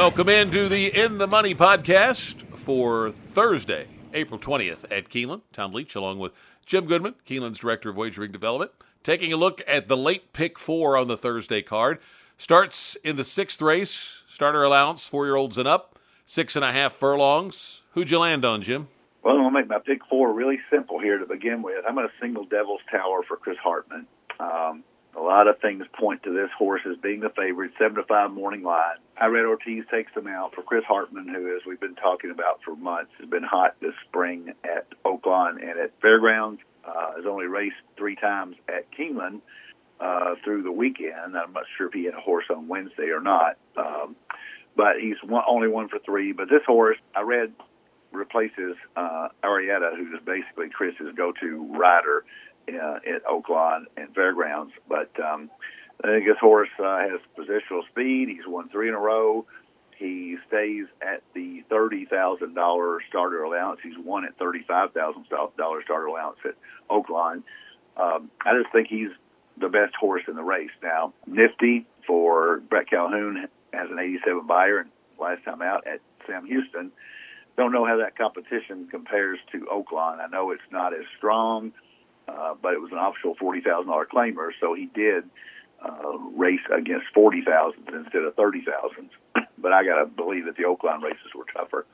Welcome into the In the Money podcast for Thursday, April 20th at Keeneland. Tom Leach, along with Jim Goodman, Keeneland's Director of Wagering Development, taking a look at the late pick four on the Thursday card. Starts in the sixth race, starter allowance, four year olds and up, six and a half furlongs. Who'd you land on, Jim? Well, I'm going to make my pick four really simple here to begin with. I'm going to single Devil's Tower for Chris Hartman. Um, a lot of things point to this horse as being the favorite, seven to five morning line. Irad Ortiz takes them out for Chris Hartman, who, as we've been talking about for months, has been hot this spring at Oaklawn and at Fairgrounds. Uh, has only raced three times at Keeneland uh, through the weekend. I'm not sure if he had a horse on Wednesday or not, um, but he's one, only one for three. But this horse, Irad, replaces uh, Arrieta, who is basically Chris's go-to rider uh, at Oaklawn and Fairgrounds. But um, I think this horse uh, has positional speed. He's won three in a row. He stays at the thirty thousand dollars starter allowance. He's won at thirty five thousand dollars starter allowance at Oaklawn. Um, I just think he's the best horse in the race. Now, Nifty for Brett Calhoun has an 87 Beyer, and last time out at Sam Houston. Don't know how that competition compares to Oaklawn. I know it's not as strong uh, but it was an optional forty thousand dollar claimer, so he did uh, race against forty thousands instead of thirty thousands. but I got to believe that the Oaklawn races were tougher,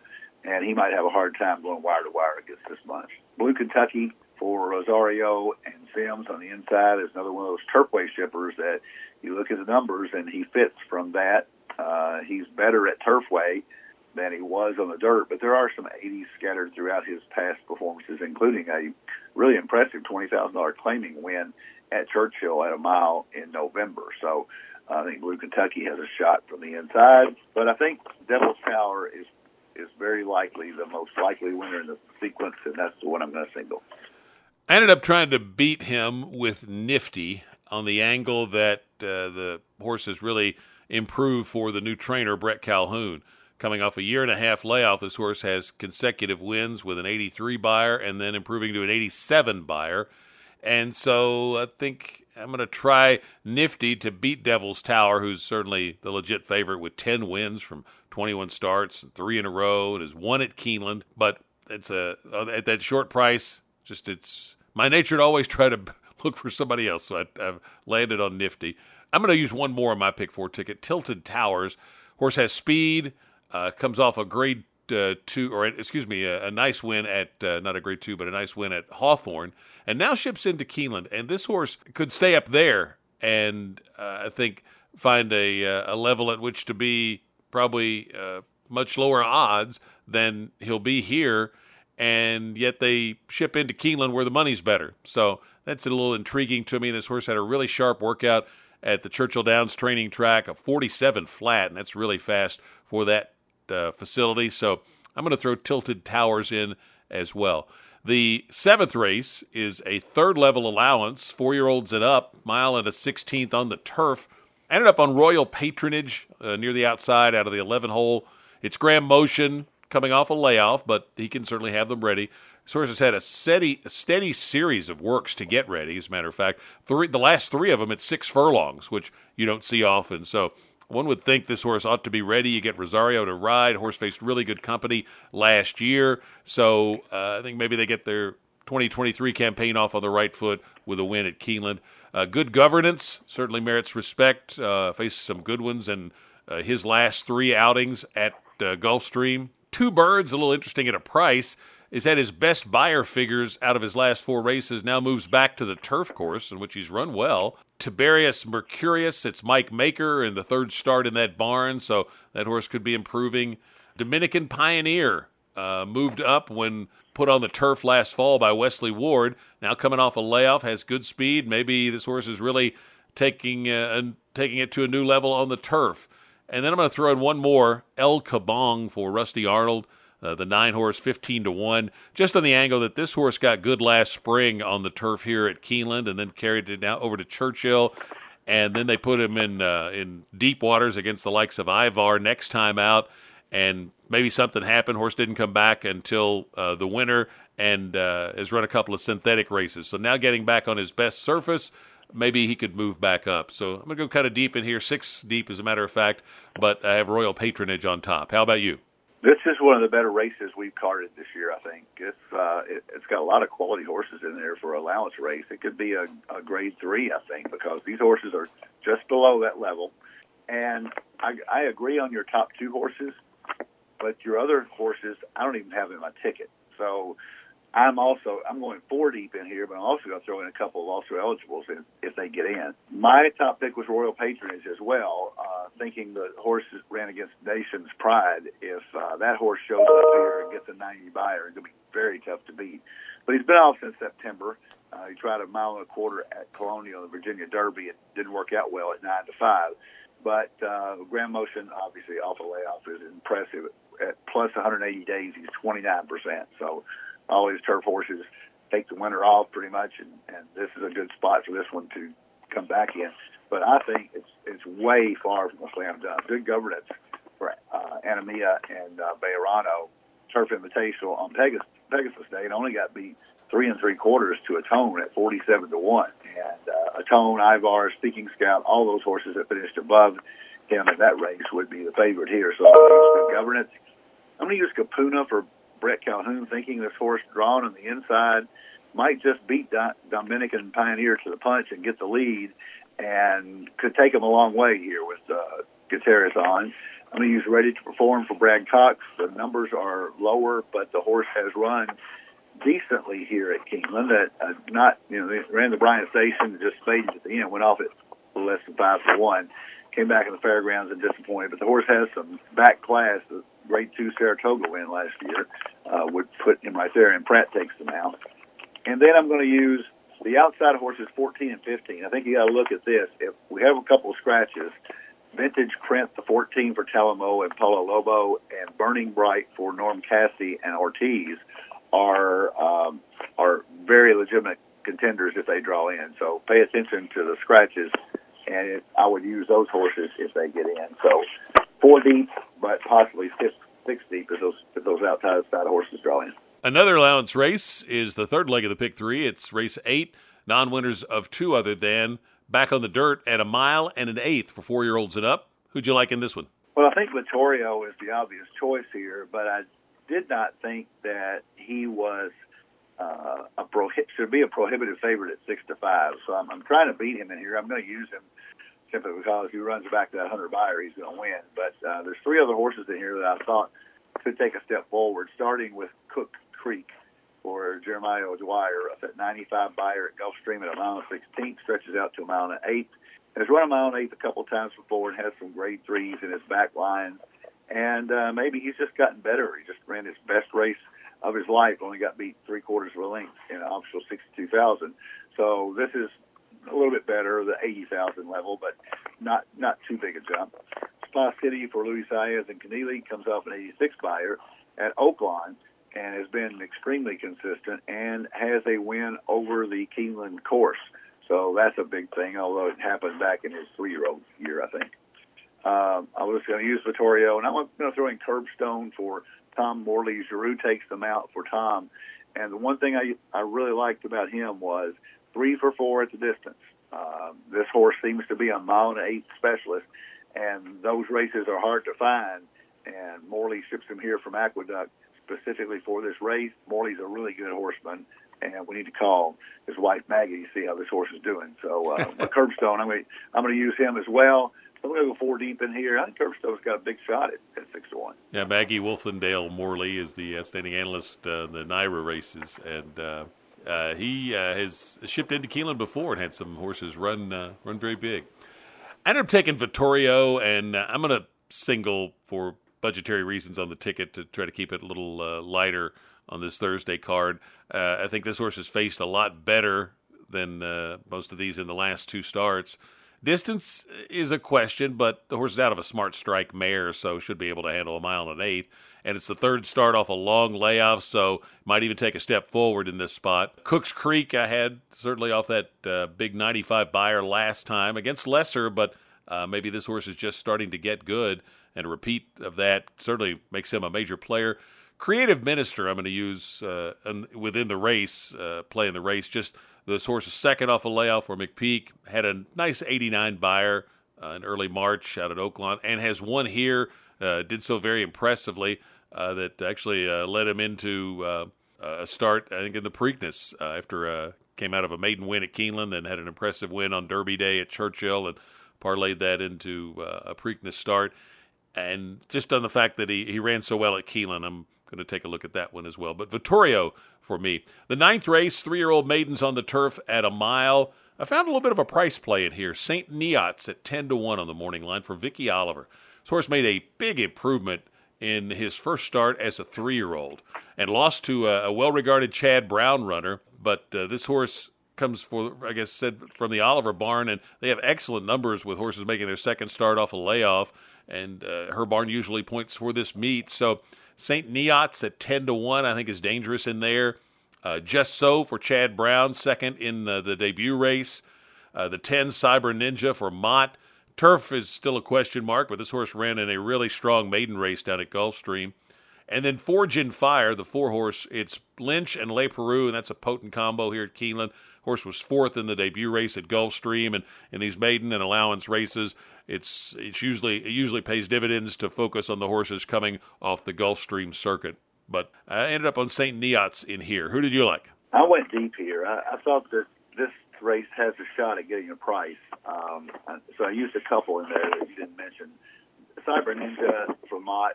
and he might have a hard time going wire to wire against this bunch. Blue Kentucky for Rosario and Sims on the inside is another one of those turfway shippers that you look at the numbers and he fits from that. Uh, he's better at turfway than he was on the dirt, but there are some 80s scattered throughout his past performances, including a really impressive $20,000 claiming win at Churchill at a mile in November. So I think Blue Kentucky has a shot from the inside, but I think Devil's Tower is is very likely the most likely winner in the sequence, and that's the one I'm going to single. I ended up trying to beat him with Nifty on the angle that uh, the horse has really improved for the new trainer, Brett Calhoun. Coming off a year and a half layoff, this horse has consecutive wins with an 83 Beyer and then improving to an 87 Beyer. And so I think I'm going to try Nifty to beat Devil's Tower, who's certainly the legit favorite with 10 wins from 21 starts, and three in a row, and has won at Keeneland. But it's a at that short price, just it's my nature to always try to look for somebody else. So I, have landed on Nifty. I'm going to use one more on my pick four ticket. Tilted Towers. Horse has speed, uh, comes off a grade uh, two, or excuse me, a, a nice win at uh, not a grade two, but a nice win at Hawthorne, and now ships into Keeneland. And this horse could stay up there, and uh, I think find a uh, a level at which to be probably uh, much lower odds than he'll be here. And yet they ship into Keeneland where the money's better. So that's a little intriguing to me. This horse had a really sharp workout at the Churchill Downs training track, a 47 flat, and that's really fast for that uh, facility. So I'm going to throw Tilted Towers in as well. The seventh race is a third level allowance, four year olds and up, mile and a 16th on the turf. Ended up on Royal Patronage uh, near the outside out of the 11 hole. It's Graham Motion coming off a layoff, but he can certainly have them ready. Sources had a steady, a steady series of works to get ready. As a matter of fact, three, the last three of them at six furlongs, which you don't see often. So one would think this horse ought to be ready. You get Rosario to ride. Horse faced really good company last year. So uh, I think maybe they get their 2023 campaign off on the right foot with a win at Keeneland. Uh, good governance certainly merits respect. Uh, faced some good ones in uh, his last three outings at uh, Gulfstream. Two birds, a little interesting at a price is at his best Beyer figures out of his last four races, now moves back to the turf course, in which he's run well. Tiberius Mercurius, it's Mike Maker in the third start in that barn, so that horse could be improving. Dominican Pioneer uh, moved up when put on the turf last fall by Wesley Ward. Now coming off a layoff, has good speed. Maybe this horse is really taking uh, taking it to a new level on the turf. And then I'm going to throw in one more, El Kabong for Rusty Arnold. Uh, the nine horse, 15 to 1, just on the angle that this horse got good last spring on the turf here at Keeneland and then carried it down over to Churchill. And then they put him in uh, in deep waters against the likes of Ivar next time out. And maybe something happened. Horse didn't come back until uh, the winter and uh, has run a couple of synthetic races. So now getting back on his best surface, maybe he could move back up. So I'm going to go kind of deep in here, six deep as a matter of fact, but I have Royal Patronage on top. How about you? This is one of the better races we've carded this year. I think it's uh, it, has got a lot of quality horses in there for allowance race. It could be a, a grade three, I think, because these horses are just below that level. And I, I agree on your top two horses, but your other horses, I don't even have in my ticket. So I'm also I'm going four deep in here, but I'm also going to throw in a couple of also eligibles if, if they get in. My top pick was Royal Patronage as well, uh, thinking the horse ran against Nation's Pride. If uh, that horse shows up here and gets a 90 Beyer, it's going to be very tough to beat. But he's been off since September. Uh, he tried a mile and a quarter at Colonial the Virginia Derby. It didn't work out well at nine to five. But uh, Graham Motion, obviously, off a layoff is impressive. At plus 180 days, he's 29%. So all these turf horses take the winter off pretty much, and, and this is a good spot for this one to come back in. But I think it's it's way far from a slam dunk. Good governance for uh, Anemia and uh, Bejarano Turf Invitational on Pegasus, Pegasus Day, and only got beat three and three quarters to Atone at forty-seven to one. And uh, Atone, Ivar, Speaking Scout, all those horses that finished above him in that race would be the favorite here. So I'm going to use good governance. I'm going to use Capuna for Brett Calhoun thinking this horse drawn on the inside might just beat Dominican Pioneer to the punch and get the lead and could take him a long way here with uh, Gutierrez on. Going to use Ready to Perform for Brad Cox. The numbers are lower, but the horse has run decently here at Keeneland. Uh, not, you know, they ran the Bryan Station, and just faded at the end, went off at less than five to one. Came back in the fairgrounds and disappointed, but the horse has some back class. Grade two Saratoga win last year uh, would put him right there, and Pratt takes them out. And then I'm going to use the outside horses 14 and 15. I think you got to look at this. If we have a couple of scratches, Vintage Print, the 14 for Talamo and Paulo Lobo, and Burning Bright for Norm Casse and Ortiz are um, are very legitimate contenders if they draw in. So pay attention to the scratches, and it, I would use those horses if they get in. So four deep, but possibly six, six deep if those if those outside side horses draw in. Another allowance race is the third leg of the pick three. It's race eight, non-winners of two other than back on the dirt at a mile and an eighth for four year olds and up. Who'd you like in this one? Well, I think Vittorio is the obvious choice here, but I did not think that he was uh, a prohi- should be a prohibitive favorite at six to five. So I'm, I'm trying to beat him in here. I'm going to use him because if he runs back to that hundred Beyer, he's going to win. But uh, there's three other horses in here that I thought could take a step forward, starting with Cook Creek for Jeremiah Dwyer up at 95 Beyer at Gulfstream at a mile and 16, stretches out to a mile and eight. Has run a mile and eight a couple times before and has some grade threes in his back line. And uh, maybe he's just gotten better. He just ran his best race of his life, only got beat three quarters of a length in an optional 62,000. So this is a little bit better, the 80,000 level, but not not too big a jump. Spa City for Luis Saez and Kenneally comes off an 86 Beyer at Oaklawn and has been extremely consistent and has a win over the Keeneland course. So that's a big thing, although it happened back in his three-year-old year, I think. Um, I was going to use Vittorio, and I'm going to throw in Curbstone for Tom Morley. Geroux takes them out for Tom. And the one thing I, I really liked about him was three for four at the distance. Uh, this horse seems to be a mile and eight specialist, and those races are hard to find. And Morley ships him here from Aqueduct specifically for this race. Morley's a really good horseman, and we need to call his wife Maggie to see how this horse is doing. So, uh, Curbstone, I'm going to I'm going to use him as well. I'm going to go four deep in here. I think Curbstone's got a big shot at, at six to one. Yeah, Maggie Wolfendale Morley is the outstanding analyst uh, the NYRA races, and uh, uh, he uh, has shipped into Keeneland before and had some horses run uh, run very big. I ended up taking Vittorio, and uh, I'm going to single for budgetary reasons on the ticket to try to keep it a little uh, lighter on this Thursday card. Uh, I think this horse has faced a lot better than most of these in the last two starts. Distance is a question, but the horse is out of a smart strike mare, so should be able to handle a mile and an eighth. And it's the third start off a long layoff, so might even take a step forward in this spot. Cooks Creek, I had certainly off that uh, big 95 Beyer last time against Lesser, but uh, maybe this horse is just starting to get good, and a repeat of that certainly makes him a major player. Creative Minister, I'm going to use uh, within the race, uh, playing the race. Just this horse is second off a layoff for McPeek. Had a nice 89 Beyer uh, in early March out at Oaklawn and has won here. Uh, did so very impressively Uh, that actually uh, led him into uh, a start, I think, in the Preakness uh, after came out of a maiden win at Keeneland, then had an impressive win on Derby Day at Churchill and parlayed that into a Preakness start. And just on the fact that he, he ran so well at Keeneland, I'm going to take a look at that one as well. But Vittorio for me. The ninth race, three year old maidens on the turf at a mile. I found a little bit of a price play in here. St. Neots at 10 to 1 on the morning line for Vicky Oliver. This horse made a big improvement in his first start as a three year old and lost to a, a well regarded Chad Brown runner. But uh, this horse comes for, I guess, said from the Oliver barn, and they have excellent numbers with horses making their second start off a layoff. And uh, her barn usually points for this meet. So St. Neots at 10 to 1, I think, is dangerous in there. Uh, Just So for Chad Brown, second in uh, the debut race. Uh, the 10 Cyber Ninja for Mott. Turf is still a question mark, but this horse ran in a really strong maiden race down at Gulfstream. And then Forge in Fire, the four horse, it's Lynch and Leparoux, and that's a potent combo here at Keeneland. Horse was fourth in the debut race at Gulfstream, and in these maiden and allowance races, it's it's usually it usually pays dividends to focus on the horses coming off the Gulfstream circuit. But I ended up on St. Neots in here. Who did you like? I went deep here. I, I thought that this race has a shot at getting a price. Um, so I used a couple in there that you didn't mention. Cyber Ninja for Mott,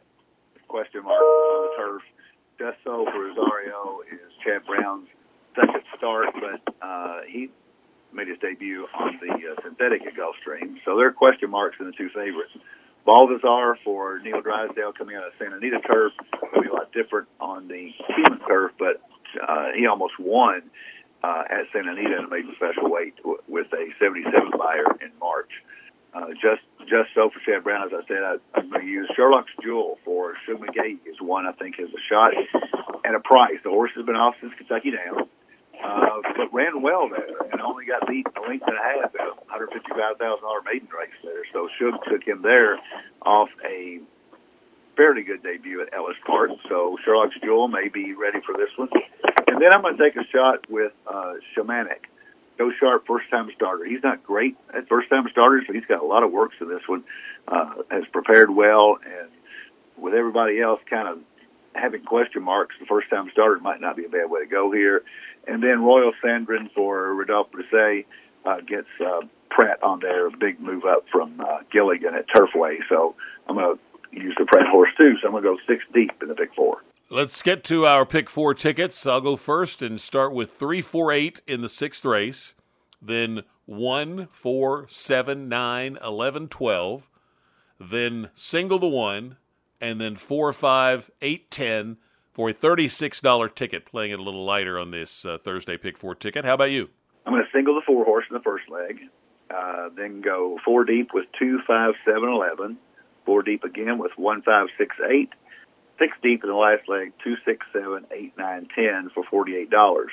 question mark on the turf. Just for Rosario is Chad Brown's second start, but uh, he made his debut on the uh, synthetic at Gulfstream. So there are question marks in the two favorites. Balthazar for Neil Drysdale coming out of Santa Anita turf. It'll be a lot different on the Keeneland turf, but uh, he almost won uh, at Santa Anita in a maiden special weight w- with a 77 Beyer in March. Uh, just just so for Chad Brown, as I said, I, I'm going to use Sherlock's Jewel for Shug McGaughey is one I think has a shot and a price. The horse has been off since Kentucky Down uh, but ran well there and only got beat a length and a half at a $155,000 maiden race there. So Shug took him there off a fairly good debut at Ellis Park. So Sherlock's Jewel may be ready for this one. And then I'm going to take a shot with uh, Shamanic. Joe Sharp, first time starter. He's not great at first time starters, but he's got a lot of works in this one. Uh, has prepared well, and with everybody else kind of having question marks, the first time starter might not be a bad way to go here. And then Royal Sandrin for Rodolphe Brisset uh, gets uh, Pratt on there, a big move up from uh, Gilligan at Turfway. So I'm going to use the Pratt horse too. So I'm going to go six deep in the pick four. Let's get to our pick four tickets. I'll go first and start with three, four, eight in the sixth race, then one, four, seven, nine, eleven, twelve, then single the one, and then four, five, eight, ten for a $36 ticket, playing it a little lighter on this uh, Thursday Pick 4 ticket. How about you? I'm going to single the four horse in the first leg, uh, then go four deep with two, five, seven, eleven, four deep again with one, five, six, eight, six deep in the last leg, two, six, seven, eight, nine, ten for $48.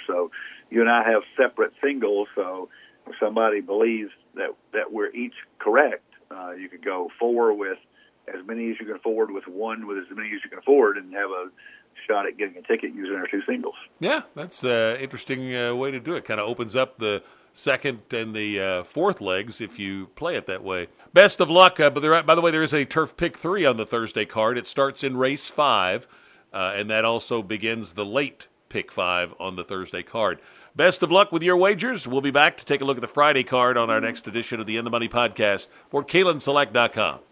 So you and I have separate singles. So if somebody believes that, that we're each correct, uh, you could go four with as many as you can afford with one with as many as you can afford and have a shot at getting a ticket using our two singles. Yeah, that's an uh, interesting uh, way to do it. Kind of opens up the second and the uh, fourth legs if you play it that way. Best of luck. Uh, but there, by the way, there is a turf pick three on the Thursday card. It starts in race five, uh, and that also begins the late pick five on the Thursday card. Best of luck with your wagers. We'll be back to take a look at the Friday card on our next edition of the In the Money podcast for KeenelandSelect.com.